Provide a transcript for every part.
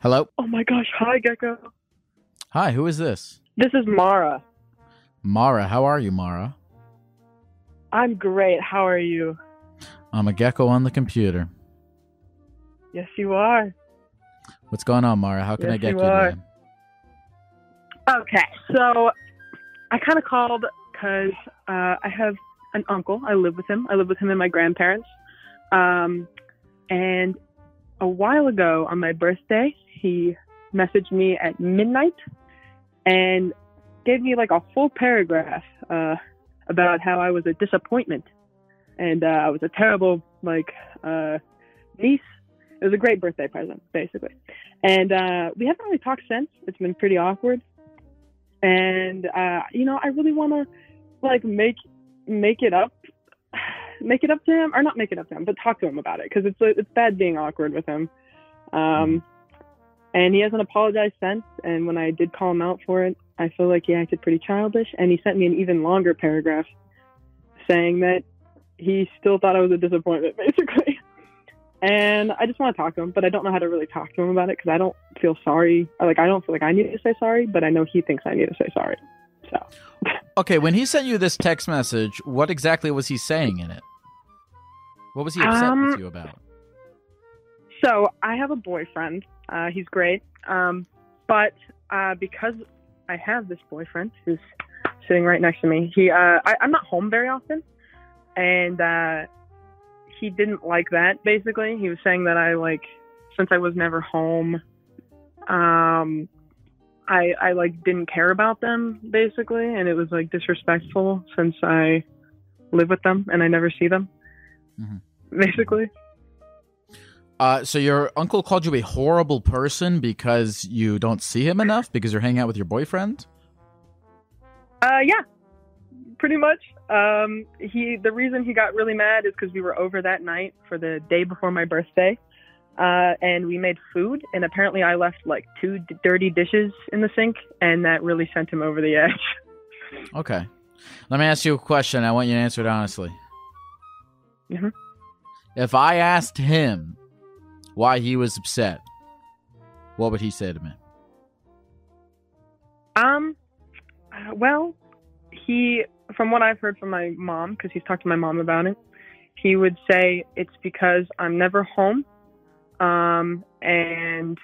Hello. Oh my gosh. Hi, Gecko. Hi, who is this? This is Mara. Mara. How are you, Mara? I'm great. How are you? I'm a gecko on the computer. Yes, you are. What's going on, Mara? How can Yes, I get you you, today? Okay, so I kind of called because uh, I have an uncle. I live with him. I live with him and my grandparents. Um, and a while ago on my birthday, he messaged me at midnight and gave me like a full paragraph uh, about how I was a disappointment and uh, I was a terrible like uh, niece. It was a great birthday present, basically. And uh, we haven't really talked since. It's been pretty awkward and uh, you know, I really want to like make make it up, make it up to him, or not make it up to him, but talk to him about it because it's it's bad being awkward with him. Um, and he hasn't apologized since. And when I did call him out for it, I feel like he acted pretty childish. And he sent me an even longer paragraph saying that he still thought I was a disappointment, basically. And I just want to talk to him, but I don't know how to really talk to him about it because I don't feel sorry. Like I don't feel like I need to say sorry, but I know he thinks I need to say sorry. So Okay, when he sent you this text message, what exactly was he saying in it? What was he upset Um, with you about? So I have a boyfriend. Uh, he's great. Um, but uh, because I have this boyfriend who's sitting right next to me, he uh, I, not home very often, and uh, he didn't like that. Basically, he was saying that I like since I was never home, um, I I like didn't care about them basically, and it was like disrespectful since I live with them and I never see them. Mhm. Basically. Uh, so your uncle called you a horrible person because you don't see him enough because you're hanging out with your boyfriend. Uh, yeah, pretty much. Um, he the reason he got really mad is because we were over that night for the day before my birthday, uh, and we made food, and apparently I left like two d- dirty dishes in the sink, and that really sent him over the edge. Okay, let me ask you a question. I want you to answer it honestly. Mhm. If I asked him why he was upset, what would he say to me? Um, uh, well, he, from what I've heard from my mom, because he's talked to my mom about it, he would say it's because I'm never home, um, and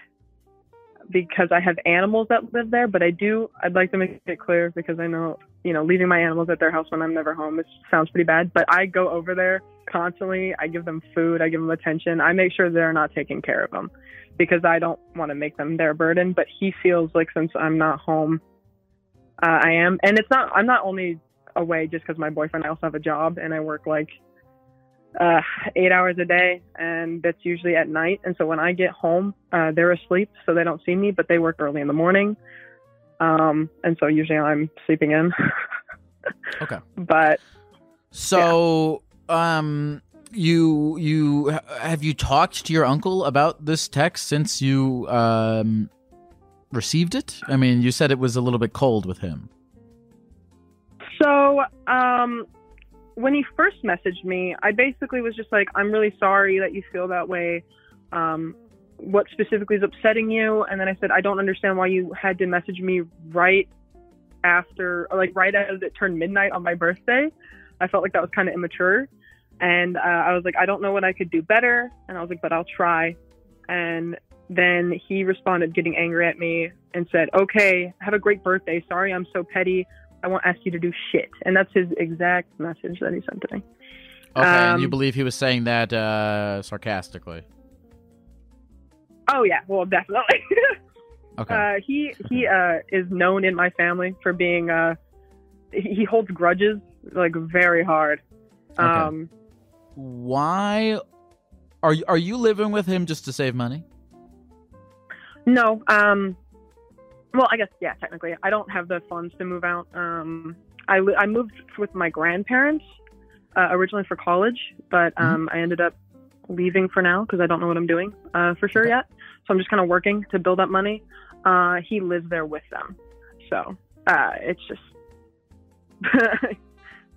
because I have animals that live there. But I do, I'd like to make it clear because I know, you know, leaving my animals at their house when I'm never home, it sounds pretty bad. But I go over there constantly. I give them food. I give them attention. I make sure they're not taking care of them because I don't want to make them their burden. But he feels like since I'm not home, uh, I am, and it's not. I'm not only away just because my boyfriend. I also have a job, and I work like uh, eight hours a day, and that's usually at night. And so when I get home, uh, they're asleep, so they don't see me. But they work early in the morning, um, and so usually I'm sleeping in. Okay. But So, um, you you have you talked to your uncle about this text since you um received it? I mean, you said it was a little bit cold with him. So, um, when he first messaged me, I basically was just like, I'm really sorry that you feel that way. Um, what specifically is upsetting you? And then I said, I don't understand why you had to message me right after, like right as it turned midnight on my birthday. I felt like that was kind of immature. And uh, I was like, I don't know what I could do better. And I was like, but I'll try. And then he responded, getting angry at me, and said, Okay, have a great birthday. Sorry, I'm so petty. I won't ask you to do shit. And that's his exact message that he sent to me. Okay, and you Um, believe he was saying that uh sarcastically. Oh yeah, well definitely. Okay. uh, he he uh, is known in my family for being uh, he he holds grudges like very hard. Okay. Um, Why are you, are you living with him just to save money? no, um, well I guess yeah, technically I don't have the funds to move out. Um, I I moved with my grandparents uh, originally for college, but um, I ended up leaving for now because I don't know what I'm doing uh, for sure yet. So I'm just kind of working to build up money. Uh, he lives there with them, so uh, it's just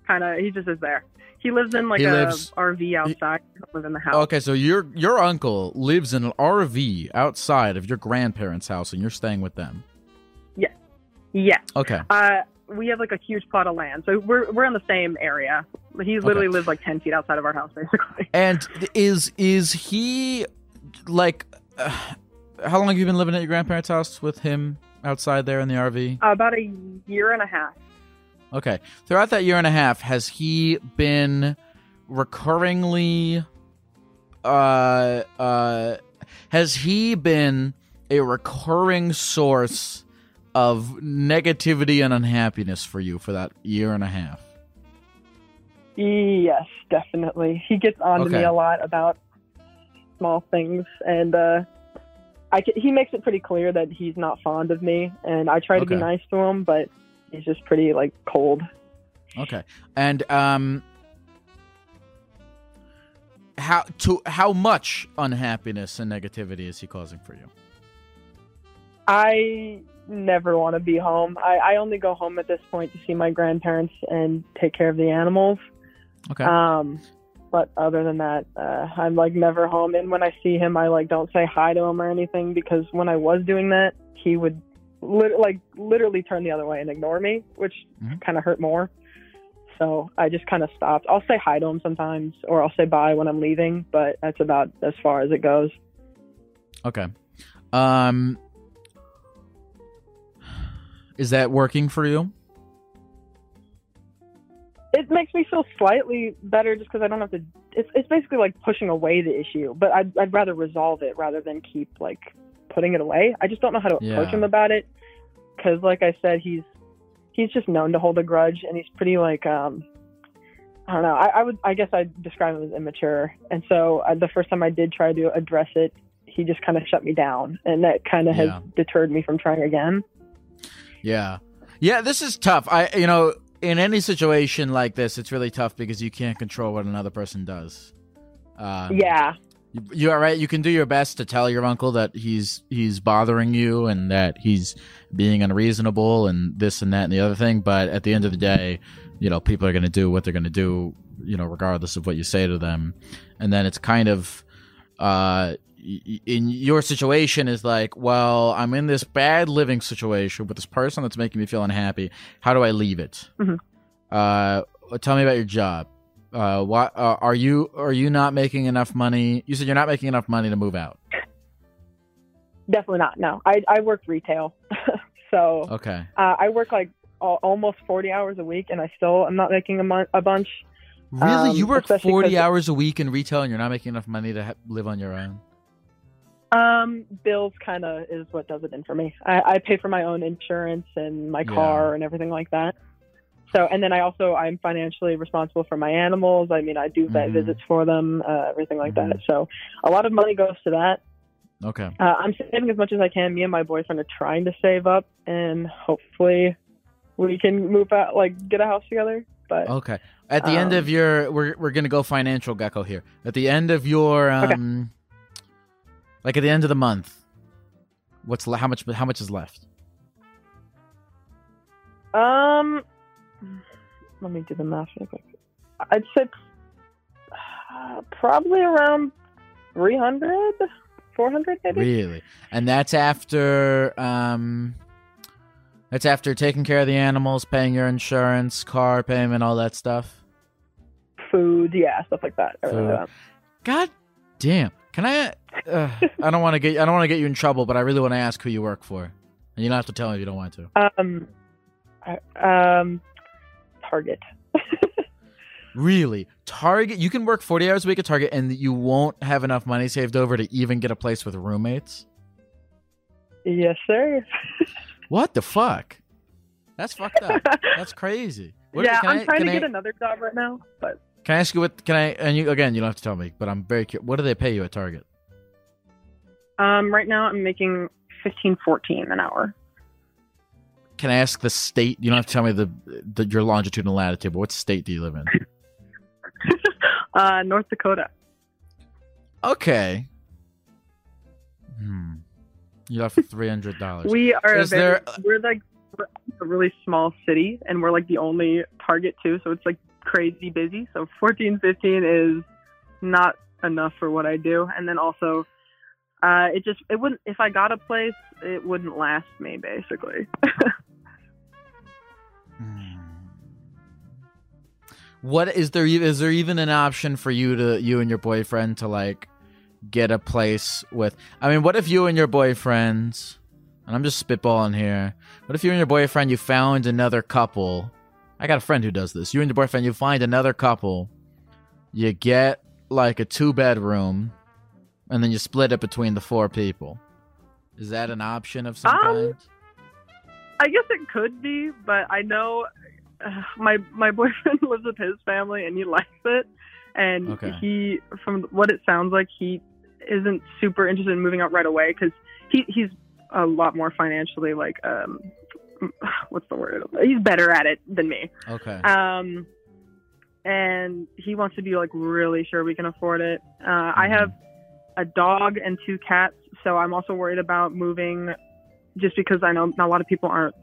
kind of he just is there. He lives in like He a lives- RV outside. He live in the house. Okay, so your your uncle lives in an RV outside of your grandparents' house, and you're staying with them. Yes. Okay. Uh, we have like a huge plot of land, so we're we're in the same area. He literally lives like ten feet outside of our house, basically. And is is he like? Uh, how long have you been living at your grandparents' house with him outside there in the RV? Uh, about a year and a half. Okay. Throughout that year and a half, has he been recurringly uh uh has he been a recurring source of negativity and unhappiness for you for that year and a half? Yes, definitely. He gets on to me a lot about small things, and uh, I ca- he makes it pretty clear that he's not fond of me, and I try to be nice to him, but he's just pretty like cold. Okay. And um how to how much unhappiness and negativity is he causing for you? I never want to be home. I, I only go home at this point to see my grandparents and take care of the animals. Okay. Um, but other than that, uh, I'm like never home. And when I see him, I like don't say hi to him or anything because when I was doing that, he would lit- like literally turn the other way and ignore me, which Mhm. kind of hurt more. So I just kind of stopped. I'll say hi to him sometimes, or I'll say bye when I'm leaving, but that's about as far as it goes. Okay. Um Is that working for you? it makes me feel slightly better just because I don't have to. It's it's basically like pushing away the issue, but I'd I'd rather resolve it rather than keep like putting it away. I just don't know how to approach Yeah. him about it because, like I said, he's he's just known to hold a grudge, and he's pretty like um. I don't know. I, I would. I guess I'd describe him as immature, and so uh, the first time I did try to address it, he just kind of shut me down, and that kind of Yeah. has deterred me from trying again. Yeah. Yeah, this is tough. I you know, in any situation like this, it's really tough because you can't control what another person does. Um, yeah, You, you are right. You can do your best to tell your uncle that he's he's bothering you and that he's being unreasonable and this and that and the other thing. But at the end of the day, you know, people are going to do what they're going to do, you know, regardless of what you say to them. And then it's kind of, uh, in your situation is like, well, I'm in this bad living situation with this person that's making me feel unhappy. How do I leave it? Mhm. Uh, tell me about your job. Uh, what uh, are you are you not making enough money? You said you're not making enough money to move out. definitely not. No, I I worked retail, so Okay. Uh, I work like al- almost 40 hours a week, and I still am not making a, mon- a bunch. Really, Um, you work forty hours a week in retail, and you're not making enough money to ha- live on your own. Um, bills kind of is what does it in for me. I, I pay for my own insurance and my car and everything like that. So, and then I also I'm financially responsible for my animals. I mean, I do vet Mhm. visits for them, uh, everything like Mhm. that. So, a lot of money goes to that. Okay. Uh, I'm saving as much as I can. Me and my boyfriend are trying to save up, and hopefully, we can move out, like get a house together. But Okay. At the end Um, of your, we're we're gonna go financial gecko here. At the end of your, Okay. Um, like at the end of the month, what's le- how much how much is left? Um, let me do the math real quick. I'd say uh, probably around 300, 400 maybe. Really? And that's after, um, that's after taking care of the animals, paying your insurance, car payment, all that stuff. Food, yeah, stuff like that. Food. like that. God damn. Can I? Uh, I don't want to get I don't want to get you in trouble, but I really want to ask who you work for, and you don't have to tell me if you don't want to. Um, I- um, Target. Really, Target? You can work forty hours a week at Target, and you won't have enough money saved over to even get a place with roommates. Yes, sir. What the fuck? That's fucked up. That's crazy. What- yeah, can I'm I- trying can to I- get another job right now, but Can I ask you what? Can I? And you again? You don't have to tell me, but I'm very curious. What do they pay you at Target? um, right now I'm making 15, 14 an hour. Can I ask the state? You don't have to tell me the, the your longitude and latitude, but what state do you live in? Uh, North Dakota. Okay. Hmm. You left for three hundred dollars. We are a Is very, there- we're like we're a really small city, and we're like the only Target too. So it's like crazy busy. So 14, 15 is not enough for what I do. And then also, uh, it just it wouldn't if I got a place, it wouldn't last me basically. Hmm. What is there? e- there even an option for you to you and your boyfriend to like get a place with? I mean, what if you and your boyfriend, and I'm just spitballing here. What if you and your boyfriend you found another couple? I got a friend who does this. You and your boyfriend you find another couple, you get like a two bedroom, and then you split it between the four people. Is that an option of some Um, kind? I guess it could be, but I know uh, my my boyfriend lives with his family and he likes it, and Okay. he from what it sounds like he isn't super interested in moving out right away because he he's a lot more financially like um what's the word? He's better at it than me. Okay. um and he wants to be like really sure we can afford it. Uh i have a dog and two cats so i'm also worried about moving just because i know a lot of people aren't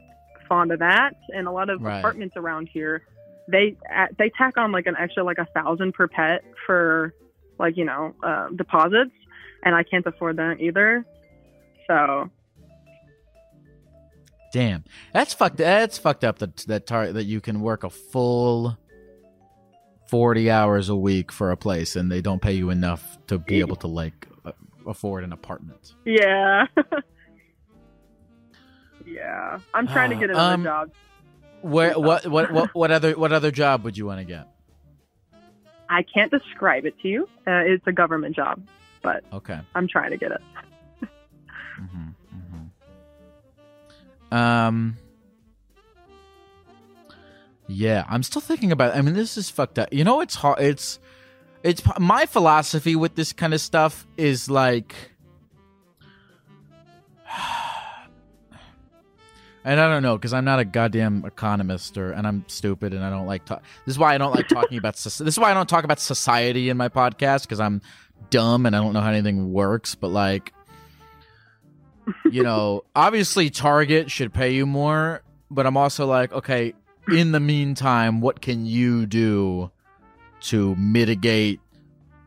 fond of that. And a lot of Right. apartments around here they they tack on like an extra like a thousand per pet for like you know uh, deposits. And i can't afford that either. So Damn, that's fucked. That's fucked up. That that tar- that you can work a full forty hours a week for a place, and they don't pay you enough to be able to like afford an apartment. yeah yeah i'm trying to Uh, get another um, job Where what what what what other what other job would you want to get? I can't describe it to you. Uh, it's a government job, but Okay. I'm trying to get it. hmm Um. Yeah, I'm still thinking about. I mean, this is fucked up. You know, it's hard. It's, it's my philosophy with this kind of stuff is like, and I don't know because I'm not a goddamn economist or, and I'm stupid and I don't like talk. This is why I don't like talking about. This is why I don't talk about society in my podcast because I'm dumb and I don't know how anything works. But like, you know, obviously Target should pay you more, but I'm also like, okay, in the meantime, what can you do to mitigate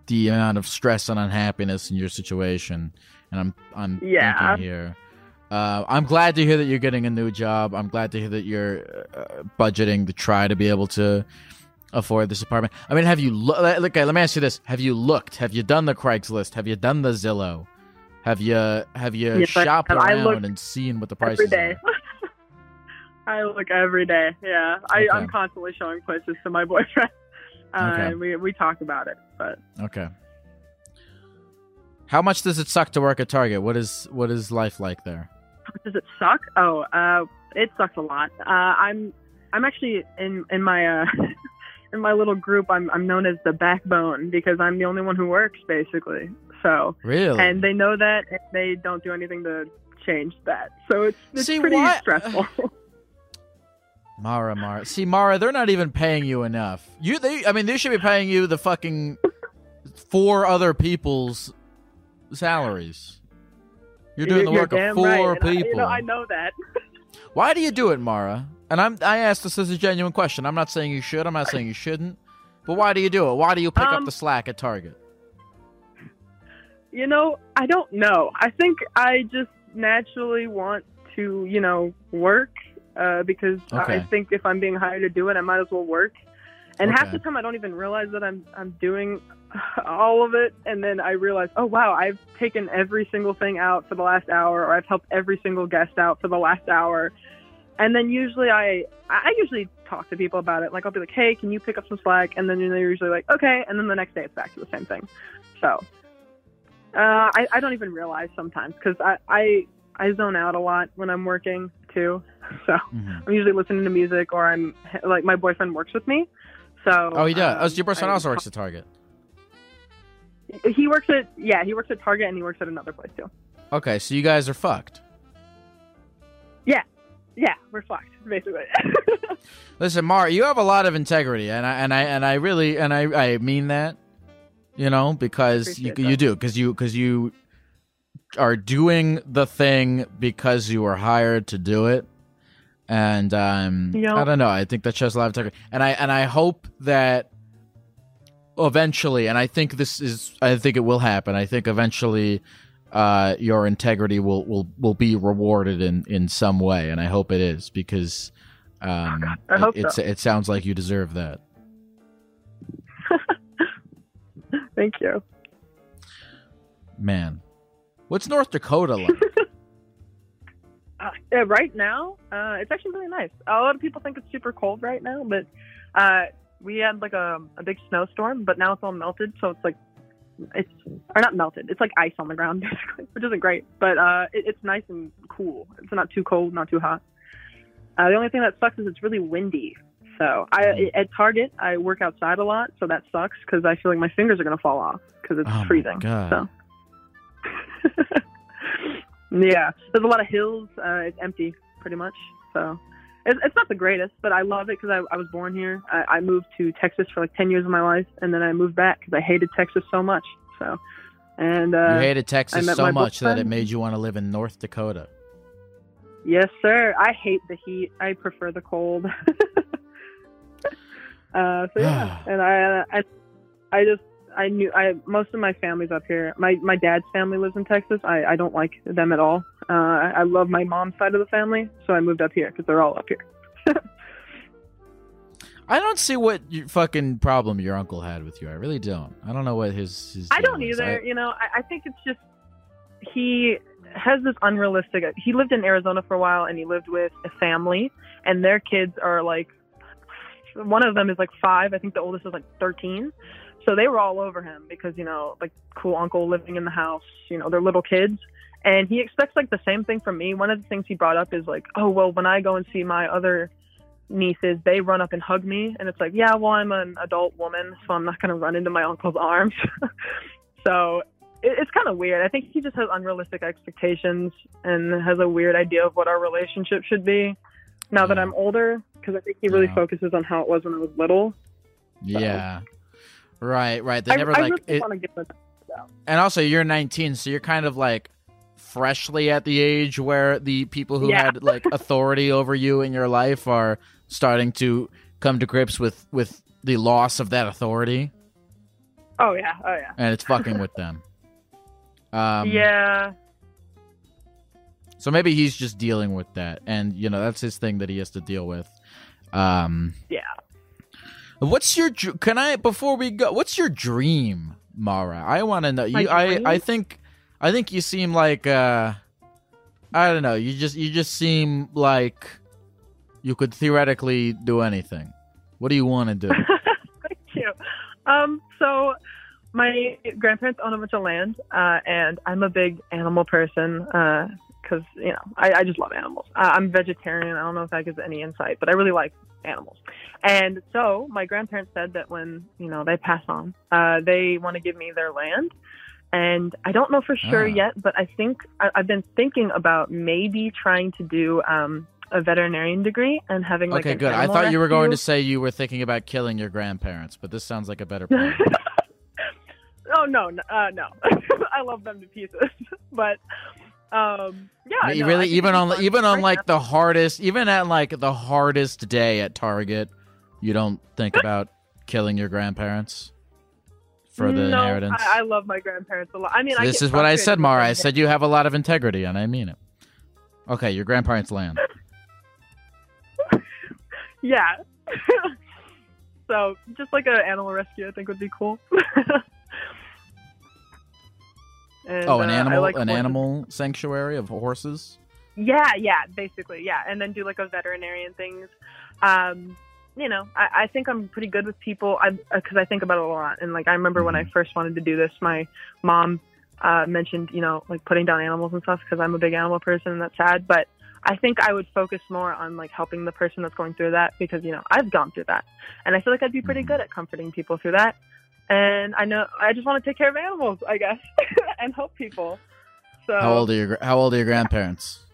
the amount of stress and unhappiness in your situation? And I'm I'm Yeah. thinking here. Uh, I'm glad to hear that you're getting a new job. I'm glad to hear that you're uh, budgeting to try to be able to afford this apartment. I mean, have you looked? Okay, let me ask you this: Have you looked? Have you done the Craigslist? Have you done the Zillow? Have you have you Yes, shopped I around look and seen what the prices every day. are? I look every day. Yeah, I, Okay. I'm constantly showing places to my boyfriend. Uh, Okay. and we we talk about it, but Okay. How much does it suck to work at Target? What is what is life like there? does it suck? Oh, uh, it sucks a lot. Uh, I'm I'm actually in in my uh, in my little group. I'm I'm known as the backbone because I'm the only one who works basically. So Really? and they know that and they don't do anything to change that. So it's it's See, pretty why- stressful. Mara, Mara. See, Mara, they're not even paying you enough. You, they, I mean, they should be paying you the fucking four other people's salaries. You're doing the You're work of four right. and I- people. you know, I know that. Why do you do it, Mara? And I'm, I asked this as a genuine question. I'm not saying you should. I'm not saying you shouldn't. But why do you do it? Why do you pick up Um, the slack at Target? You know, I don't know. I think I just naturally want to, you know, work uh, because I think if I'm being hired to do it, I might as well work. And half the time, I don't even realize that I'm I'm doing all of it, and then I realize, oh wow, I've taken every single thing out for the last hour, or I've helped every single guest out for the last hour. And then usually I I usually talk to people about it. Like I'll be like, hey, can you pick up some slack? And then they're usually like, okay. And then the next day it's back to the same thing. So uh, I, I don't even realize sometimes because I, I I zone out a lot when I'm working too. So Mhm. I'm usually listening to music or I'm like my boyfriend works with me. So Oh, he does. um, oh, so your boyfriend I- also works at Target. He works at yeah he works at Target and he works at another place too. Okay, so you guys are fucked. Yeah, yeah, we're fucked basically. Listen, Mara, you have a lot of integrity, and I and I and I really and I I mean that, you know, because you you do because you because you are doing the thing because you were hired to do it, and um, Yeah. I don't know. I think that shows a lot of integrity, and I and I hope that eventually, and I think this is, I think it will happen. I think eventually, uh, your integrity will will will be rewarded in in some way, and I hope it is because um, I hope it, it's, so. it sounds like you deserve that. Thank you. Man, what's North Dakota like? Uh, yeah, right now, uh, it's actually really nice. A lot of people think it's super cold right now, but uh, we had like a, a big snowstorm, but now it's all melted, so it's like it's or not melted. It's like ice on the ground, basically, which isn't great, but uh, it, it's nice and cool. It's not too cold, not too hot. Uh, the only thing that sucks is it's really windy. So I at Target I work outside a lot, so that sucks because I feel like my fingers are gonna fall off because it's Oh freezing. God. So. yeah, there's a lot of hills. Uh, it's empty, pretty much. So it's, it's not the greatest, but I love it because I, I was born here. I, I moved to Texas for like 10 years of my life, and then I moved back because I hated Texas so much. So, and uh, you hated Texas so much that it made you want to live in North Dakota. yes, sir. I hate the heat. I prefer the cold. uh, so yeah, and I, I, I just. I knew I most of my family's up here. My my dad's family lives in Texas. I, I don't like them at all. Uh, I, I love my mom's side of the family, so I moved up here because they're all up here. I don't see what fucking problem your uncle had with you. I really don't. I don't know what his. his I don't is. either. I- you know, I, I think it's just he has this unrealistic. He lived in Arizona for a while, and he lived with a family, and their kids are like, one of them is like five. I think the oldest is like thirteen. So they were all over him because you know, like cool uncle living in the house. You know, they're little kids. And he expects like the same thing from me. One of the things he brought up is like, oh well, when I go and see my other nieces, they run up and hug me, and it's like, yeah, well, I'm an adult woman, so I'm not gonna run into my uncle's arms. so it, it's kind of weird. I think he just has unrealistic expectations and has a weird idea of what our relationship should be. Now that I'm older, because I think he really Yeah. focuses on how it was when I was little. Yeah. Right, right. They I, never I like really it, him. and also you're 19, so you're kind of like freshly at the age where the people who Yeah. had like authority over you in your life are starting to come to grips with with the loss of that authority, Oh yeah, oh yeah, and it's fucking with them. Um, yeah. So maybe he's just dealing with that, and you know that's his thing that he has to deal with. Um, Yeah. What's your can I before we go? What's your dream, Mara? I want to know. You, I? I think, I think you seem like, uh, I don't know. You just, you just seem like you could theoretically do anything. What do you want to do? Thank you. Um, so my grandparents own a bunch of land, uh, and I'm a big animal person because you know I, I just love animals. Uh, I'm vegetarian. I don't know if that gives any insight, but I really like animals. And so my grandparents said that when you know they pass on, uh, they want to give me their land. And I don't know for sure Ah. yet, but I think I, I've been thinking about maybe trying to do um, a veterinarian degree and having like okay, good. I thought you were going to say you were thinking about killing your grandparents, but this sounds like a better plan. oh no, no, uh, no. I love them to pieces, but um, yeah. You no, really, even on fun. even on like the hardest, even at like the hardest day at Target, you don't think about killing your grandparents for the no, inheritance. I, I love my grandparents a lot. I mean, I this is what I said, Mara. I said you have a lot of integrity, and I mean it. Okay, your grandparents' land. Yeah. so just like an animal rescue, I think would be cool. And, Oh, an uh, animal, like an horses. animal sanctuary of horses. Yeah, yeah, basically, yeah, and then do like a veterinarian things. Um, you know, I, I think I'm pretty good with people. I because I think about it a lot, and like I remember when I Mm-hmm. first wanted to do this, my mom uh, mentioned you know like putting down animals and stuff because I'm a big animal person, and that's sad. But I think I would focus more on like helping the person that's going through that because you know I've gone through that, and I feel like I'd be pretty Mhm. good at comforting people through that. And I know I just want to take care of animals, I guess, and help people. So How old are your How old are your grandparents?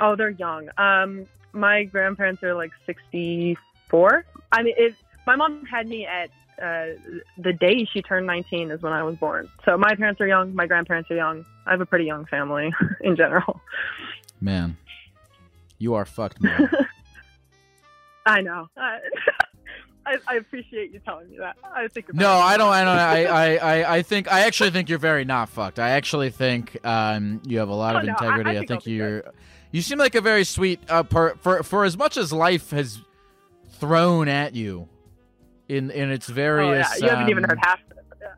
Oh, they're young. Um, my grandparents are like 64. I mean, it, my mom had me at uh, the day she turned 19 is when I was born. So my parents are young. My grandparents are young. I have a pretty young family in general. Man, You are fucked, man. I know. I, I, I appreciate you telling me that. I think. No. I don't. I don't. I, I, I, think. I actually think you're very not fucked. I actually think um, you have a lot Oh, of no, I- I integrity. I, think think you're. You seem like a very sweet. Uh, per, for for as much as life has thrown at you, in in its Oh, various. yeah. You haven't even um, heard half of it. yeah.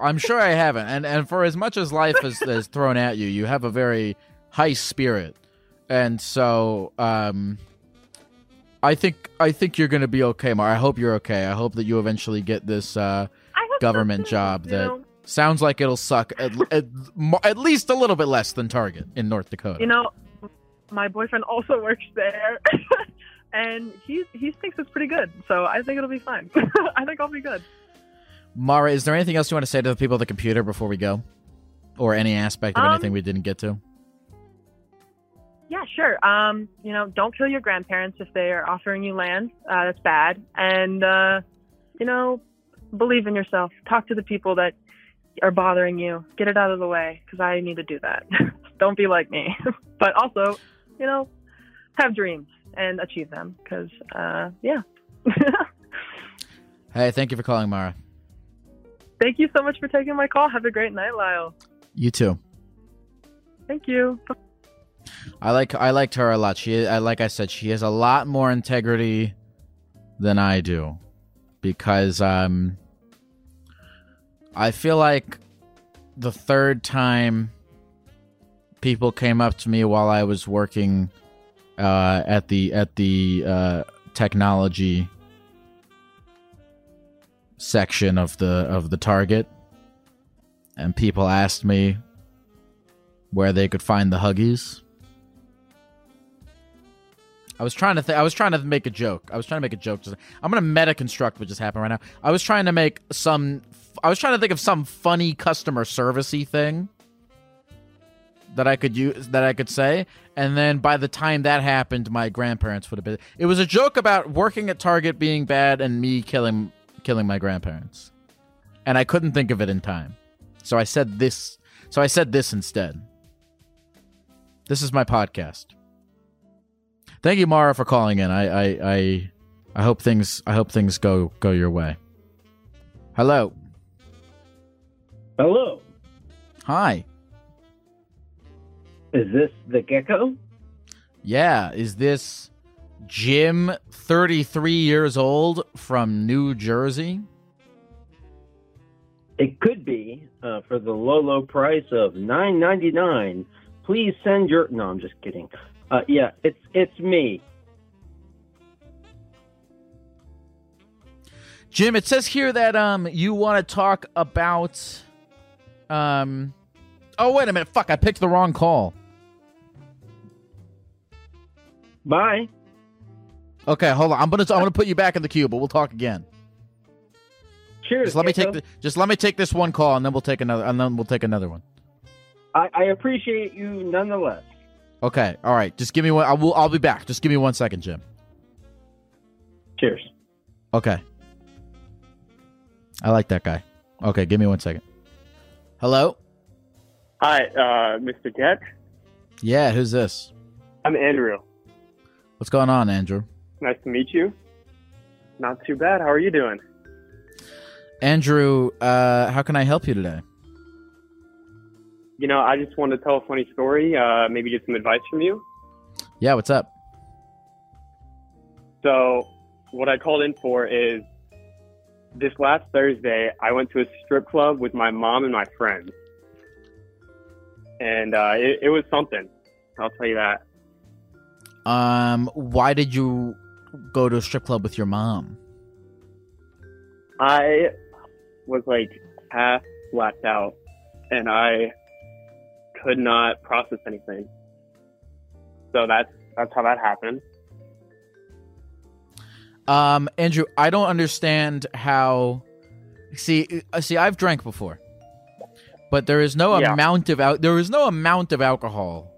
I'm sure I haven't. And and for as much as life has, has thrown at you, you have a very high spirit. And so um I think I think you're going to be okay, Mar. I hope you're okay. I hope that you eventually get this uh so, government job that know? sounds like it'll suck at, at, at least a little bit less than Target in North Dakota. You know, my boyfriend also works there, and he he thinks it's pretty good. So I think it'll be fine. I think I'll be good. Mara, is there anything else you want to say to the people at the computer before we go? Or any aspect of Um, anything we didn't get to? Sure. Um, you know, don't kill your grandparents if they are offering you land. Uh, that's bad. And uh, you know, believe in yourself. Talk to the people that are bothering you. Get it out of the way because I need to do that. don't be like me. but also, you know, have dreams and achieve them because, uh, yeah. Hey, thank you for calling, Mara. Thank you so much for taking my call. Have a great night, Lyle. You too. Thank you. I like I liked her a lot. She I like I said she has a lot more integrity than I do because um I feel like the third time people came up to me while I was working uh at the at the uh technology section of the of the target and people asked me where they could find the huggies I was trying to th- I was trying to make a joke. I was trying to make a joke. I'm gonna meta construct what just happened right now. I was trying to make some. I was trying to think of some funny customer servicey thing that I could use that I could say, and then by the time that happened, my grandparents would have been. It was a joke about working at Target being bad and me killing killing my grandparents, and I couldn't think of it in time, so I said this. So I said this instead. This is my podcast. Thank you, Mara, for calling in. I, I, I, I hope things, I hope things go go your way. Hello, Hello. hi, Is this the gecko? yeah. Is this Jim, thirty three years old from New Jersey? It could be uh, for the low, low price of nine ninety nine. Please send your. No, I'm just kidding. Uh, yeah, it's it's me. Jim, it says here that um you want to talk about um. Oh wait a minute! Fuck! I picked the wrong call. Bye. Okay, hold on. I'm gonna I'm gonna put you back in the queue, but we'll talk again. Cheers. Just let me take the, just let me take this one call, and then we'll take another, and then we'll take another one. I, I appreciate you nonetheless. Okay, all right. Just give me one. I will. I'll be back. Just give me one second, Jim. Cheers. Okay. I like that guy. Okay, give me one second. Hello. Hi, uh, Mr. Jet. Yeah, who's this? I'm Andrew. What's going on, Andrew? Nice to meet you. Not too bad. How are you doing? Andrew, uh, how can I help you today? You know, I just wanted to tell a funny story, uh, maybe get some advice from you. Yeah, what's up? So, what I called in for is this last Thursday, I went to a strip club with my mom and my friends. And uh, it, it was something. I'll tell you that. Um, why did you go to a strip club with your mom? I was like half blacked out and I could not process anything. So that's that's how that happened. Um, Andrew, I don't understand how. See, uh, see, I've drank before, but there is no Yeah. amount of out. There is no amount of alcohol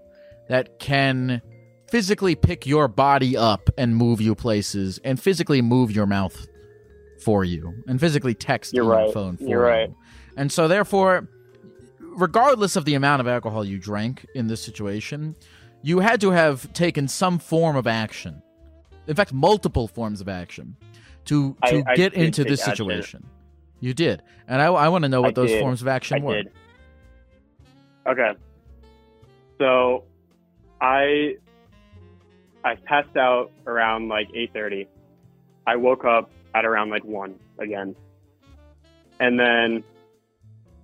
that can physically pick your body up and move you places, and physically move your mouth for you, and physically text You're your right. phone for You're right. you. And so, therefore, regardless of the amount of alcohol you drank in this situation, you had to have taken some form of action. In fact, multiple forms of action to to I get did into this action. situation. You did, and I, I want to know what I those did. forms of action I were. did. Okay. So, I I passed out around like eight thirty. I woke up at around like one again, and then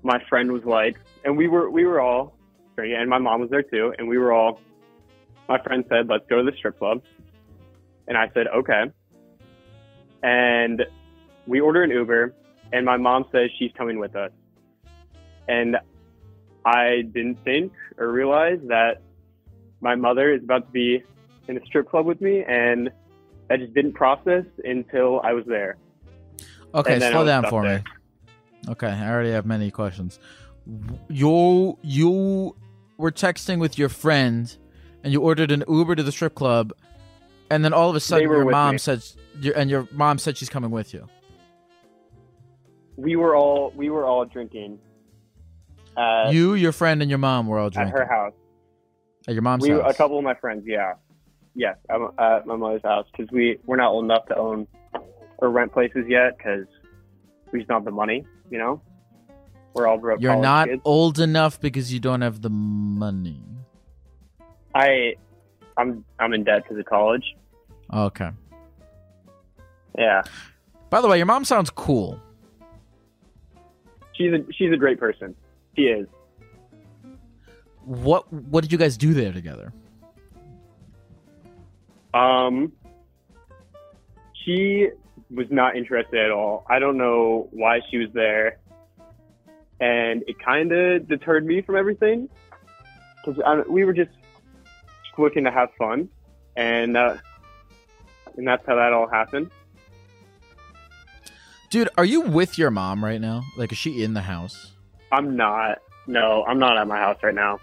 my friend was like, and we were we were all, and my mom was there too, and we were all. My friend said, "Let's go to the strip club," and I said, "Okay." And we ordered an Uber, and my mom says she's coming with us and I didn't think or realize that my mother is about to be in a strip club with me, and I just didn't process until I was there. Okay, And then I slow down for there. me. Okay, I already have many questions. You you were texting with your friend, and you ordered an Uber to the strip club, and then all of a sudden your mom me. said, your, and your mom said she's coming with you. We were all we were all drinking at, you, your friend, and your mom were all at drinking her house. at your mom's We house. a couple of my friends, yeah, yes, at my- at my mother's house because we we're not old enough to own or rent places yet because we just don't have the money. You know, we're all broke. You're not kids. old enough because you don't have the money. I I'm I'm in debt to the college. Okay. Yeah. By the way, your mom sounds cool. she's a she's a great person. She is. What What did you guys do there together? Um, she was not interested at all. I don't know why she was there, and it kind of deterred me from everything because we were just looking to have fun, and uh, and that's how that all happened. Dude, are you with your mom right now? Like, is she in the house? I'm not. No, I'm not at my house right now.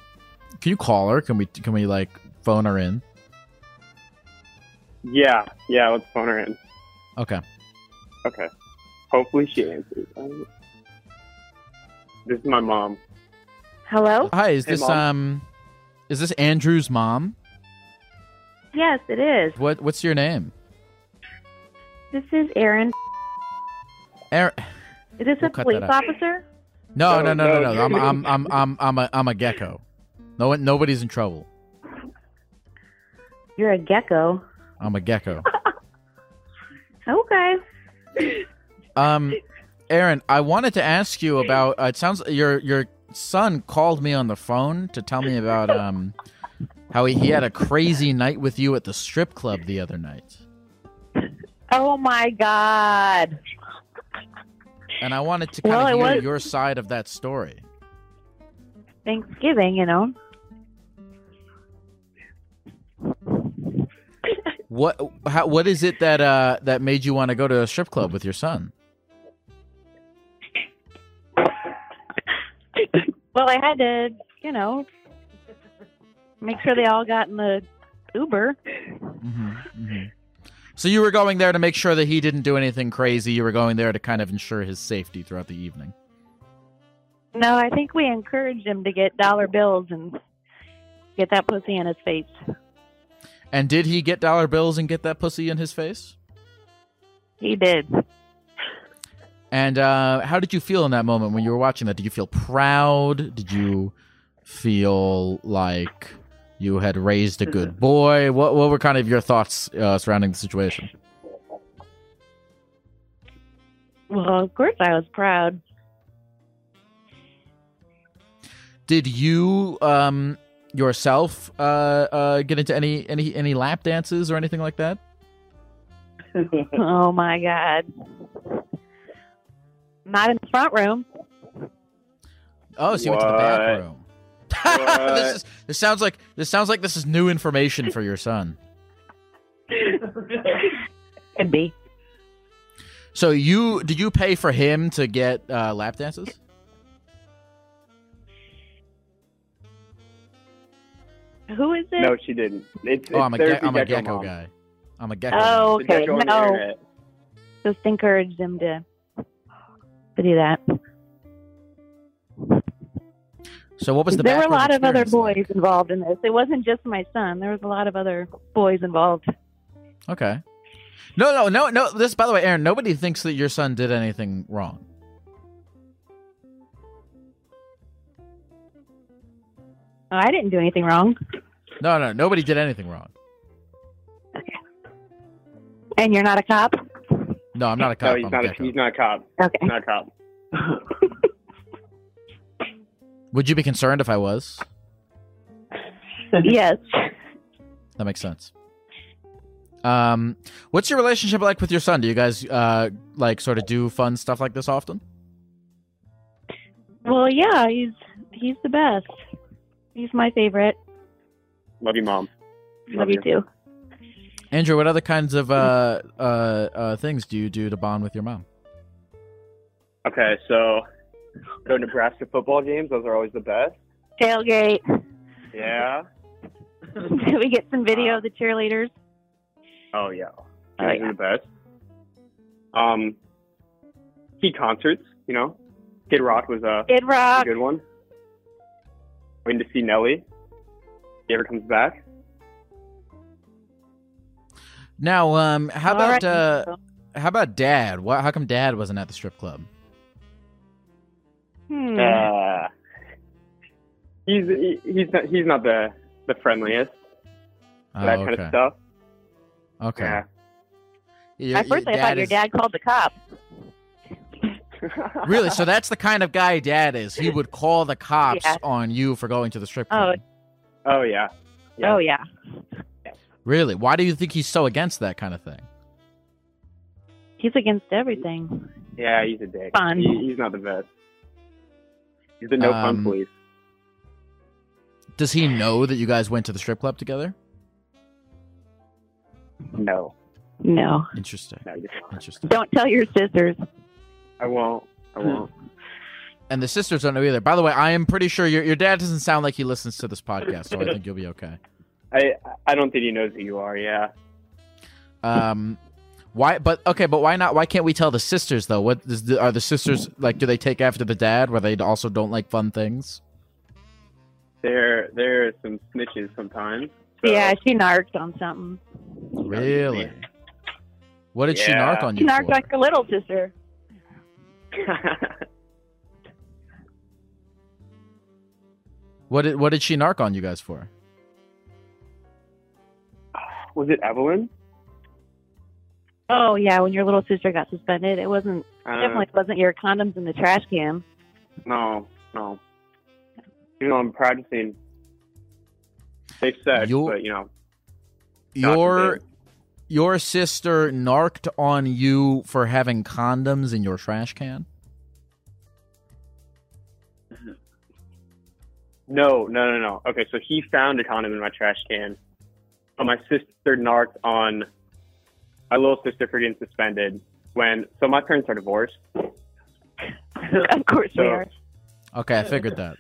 Can you call her? Can we Can we like phone her in? Yeah, yeah. Let's phone her in. Okay. Okay. Hopefully she answers. This is my mom. Hello? Hi, is Hey, this Mom. um, is this Andrew's mom? Yes, it is. What What's your name? This is Aaron. Aaron. Is this We'll a police officer? No, no, No, no, no, no. no. I'm I'm I'm I'm I'm a I'm a gecko. No one, nobody's in trouble. You're a gecko. I'm a gecko. Okay. Um, Aaron, I wanted to ask you about. Uh, it sounds your your son called me on the phone to tell me about um how he, he had a crazy night with you at the strip club the other night, Oh my god. and I wanted to kind Well, of hear was- your side of that story. Thanksgiving, you know. What how, what is it that uh that made you want to go to a strip club with your son? Well, I had to, you know, make sure they all got in the Uber. hmm hmm So you were going there to make sure that he didn't do anything crazy. You were going there to kind of ensure his safety throughout the evening. No, I think we encouraged him to get dollar bills and get that pussy in his face. And did he get dollar bills and get that pussy in his face? He did. And uh, how did you feel in that moment when you were watching that? Did you feel proud? Did you feel like you had raised a good boy? What what were kind of your thoughts uh, surrounding the situation? Well, of course I was proud. Did you um, yourself uh, uh, get into any any any lap dances or anything like that? Oh my god. Not in the front room. Oh, so you went to the back room. This is this sounds like this sounds like this is new information for your son. Could be. So you did you pay for him to get uh, lap dances? Who is it? No, she didn't. It's, Oh, I'm a, ge- I'm a gecko gecko guy. I'm a gecko. Oh, okay. gecko No, just encourage them to to do that. So what was the there were a lot of other boys involved in this. It wasn't just my son. There was a lot of other boys involved. Okay. No, no, no, no. This, by the way, Aaron. Nobody thinks that your son did anything wrong. Oh, I didn't do anything wrong. No, no, nobody did anything wrong. Okay. And you're not a cop? No, I'm not a cop. no, he's I'm not. A, he's not a cop. Okay. He's not a cop. Would you be concerned if I was? yes. That makes sense. Um, what's your relationship like with your son? Do you guys uh like sort of do fun stuff like this often? Well, yeah, he's he's the best. He's my favorite. Love you, mom. Love you too. Andrew, what other kinds of uh uh uh things do you do to bond with your mom? Okay, so go to Nebraska football games. Those are always the best. Tailgate. Yeah. Did we get some video of the cheerleaders? Oh yeah. Oh, Those yeah. are the best. Um, key concerts. You know, Kid Rock was a, Kid a Rock. good one. Waiting to see Nelly. He ever comes back. Now, um, how All about right. uh, how about Dad? What? How come Dad wasn't at the strip club? Hmm. Uh, he's he's not he's not the the friendliest. Oh, that okay. kind of stuff. Okay. Yeah. Your- At first, I thought your is- dad called the cops. Really? So that's the kind of guy Dad is. He would call the cops Yeah. on you for going to the strip Oh, oh yeah. Yeah. oh yeah. Really? Why do you think he's so against that kind of thing? He's against everything. Yeah, he's a dick. Fun. He, he's not the best. He's the no Um, fun police. Does he know that you guys went to the strip club together? No, No. Interesting. no, just, Interesting. Don't tell your sisters. I won't. I won't. And the sisters don't know either. By the way, I am pretty sure your your dad doesn't sound like he listens to this podcast, so I think you'll be okay. I I don't think he knows who you are. Yeah. Um, why? But okay, but why not? Why can't we tell the sisters though? What is the, are the sisters like? Do they take after the dad, where they also don't like fun things? There there are some snitches sometimes. so- Yeah, she narked on something. Really? What did she Yeah. narc on She you narked for? like her little sister. What did What did she narc on you guys for? Was it Evelyn? Oh yeah, when your little sister got suspended, it wasn't Uh, definitely wasn't your condoms in the trash can. No, no. You know, I'm practicing safe sex, You'll- but you know, Your your sister narked on you for having condoms in your trash can. no, no, no, no. Okay, so he found a condom in my trash can, but my sister narked on my little sister for getting suspended when. So my parents are divorced. of course So- they are. Okay, I figured that.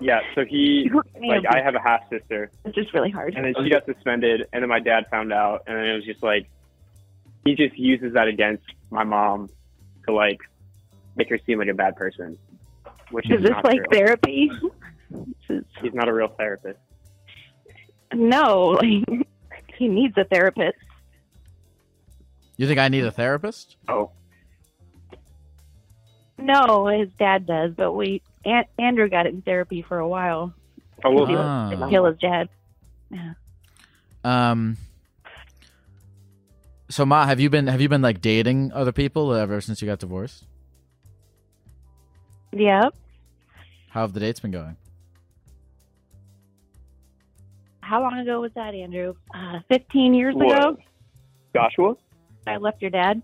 Yeah, so he like I have a half sister, It's just really hard. and then she got suspended, and then my dad found out, and then it was just like he just uses that against my mom to like make her seem like a bad person, which is, Is this not like true. therapy? This He's not a real therapist. No, he needs a therapist. You think I need a therapist? Oh, No, his dad does, but we Aunt, Andrew got it in therapy for a while. oh, well, He Ah. was kill his dad. Yeah. Um. So Ma, have you been have you been like dating other people ever since you got divorced? Yep. How have the dates been going? How long ago was that, Andrew? Uh, Fifteen years What? ago. Joshua. I left your dad.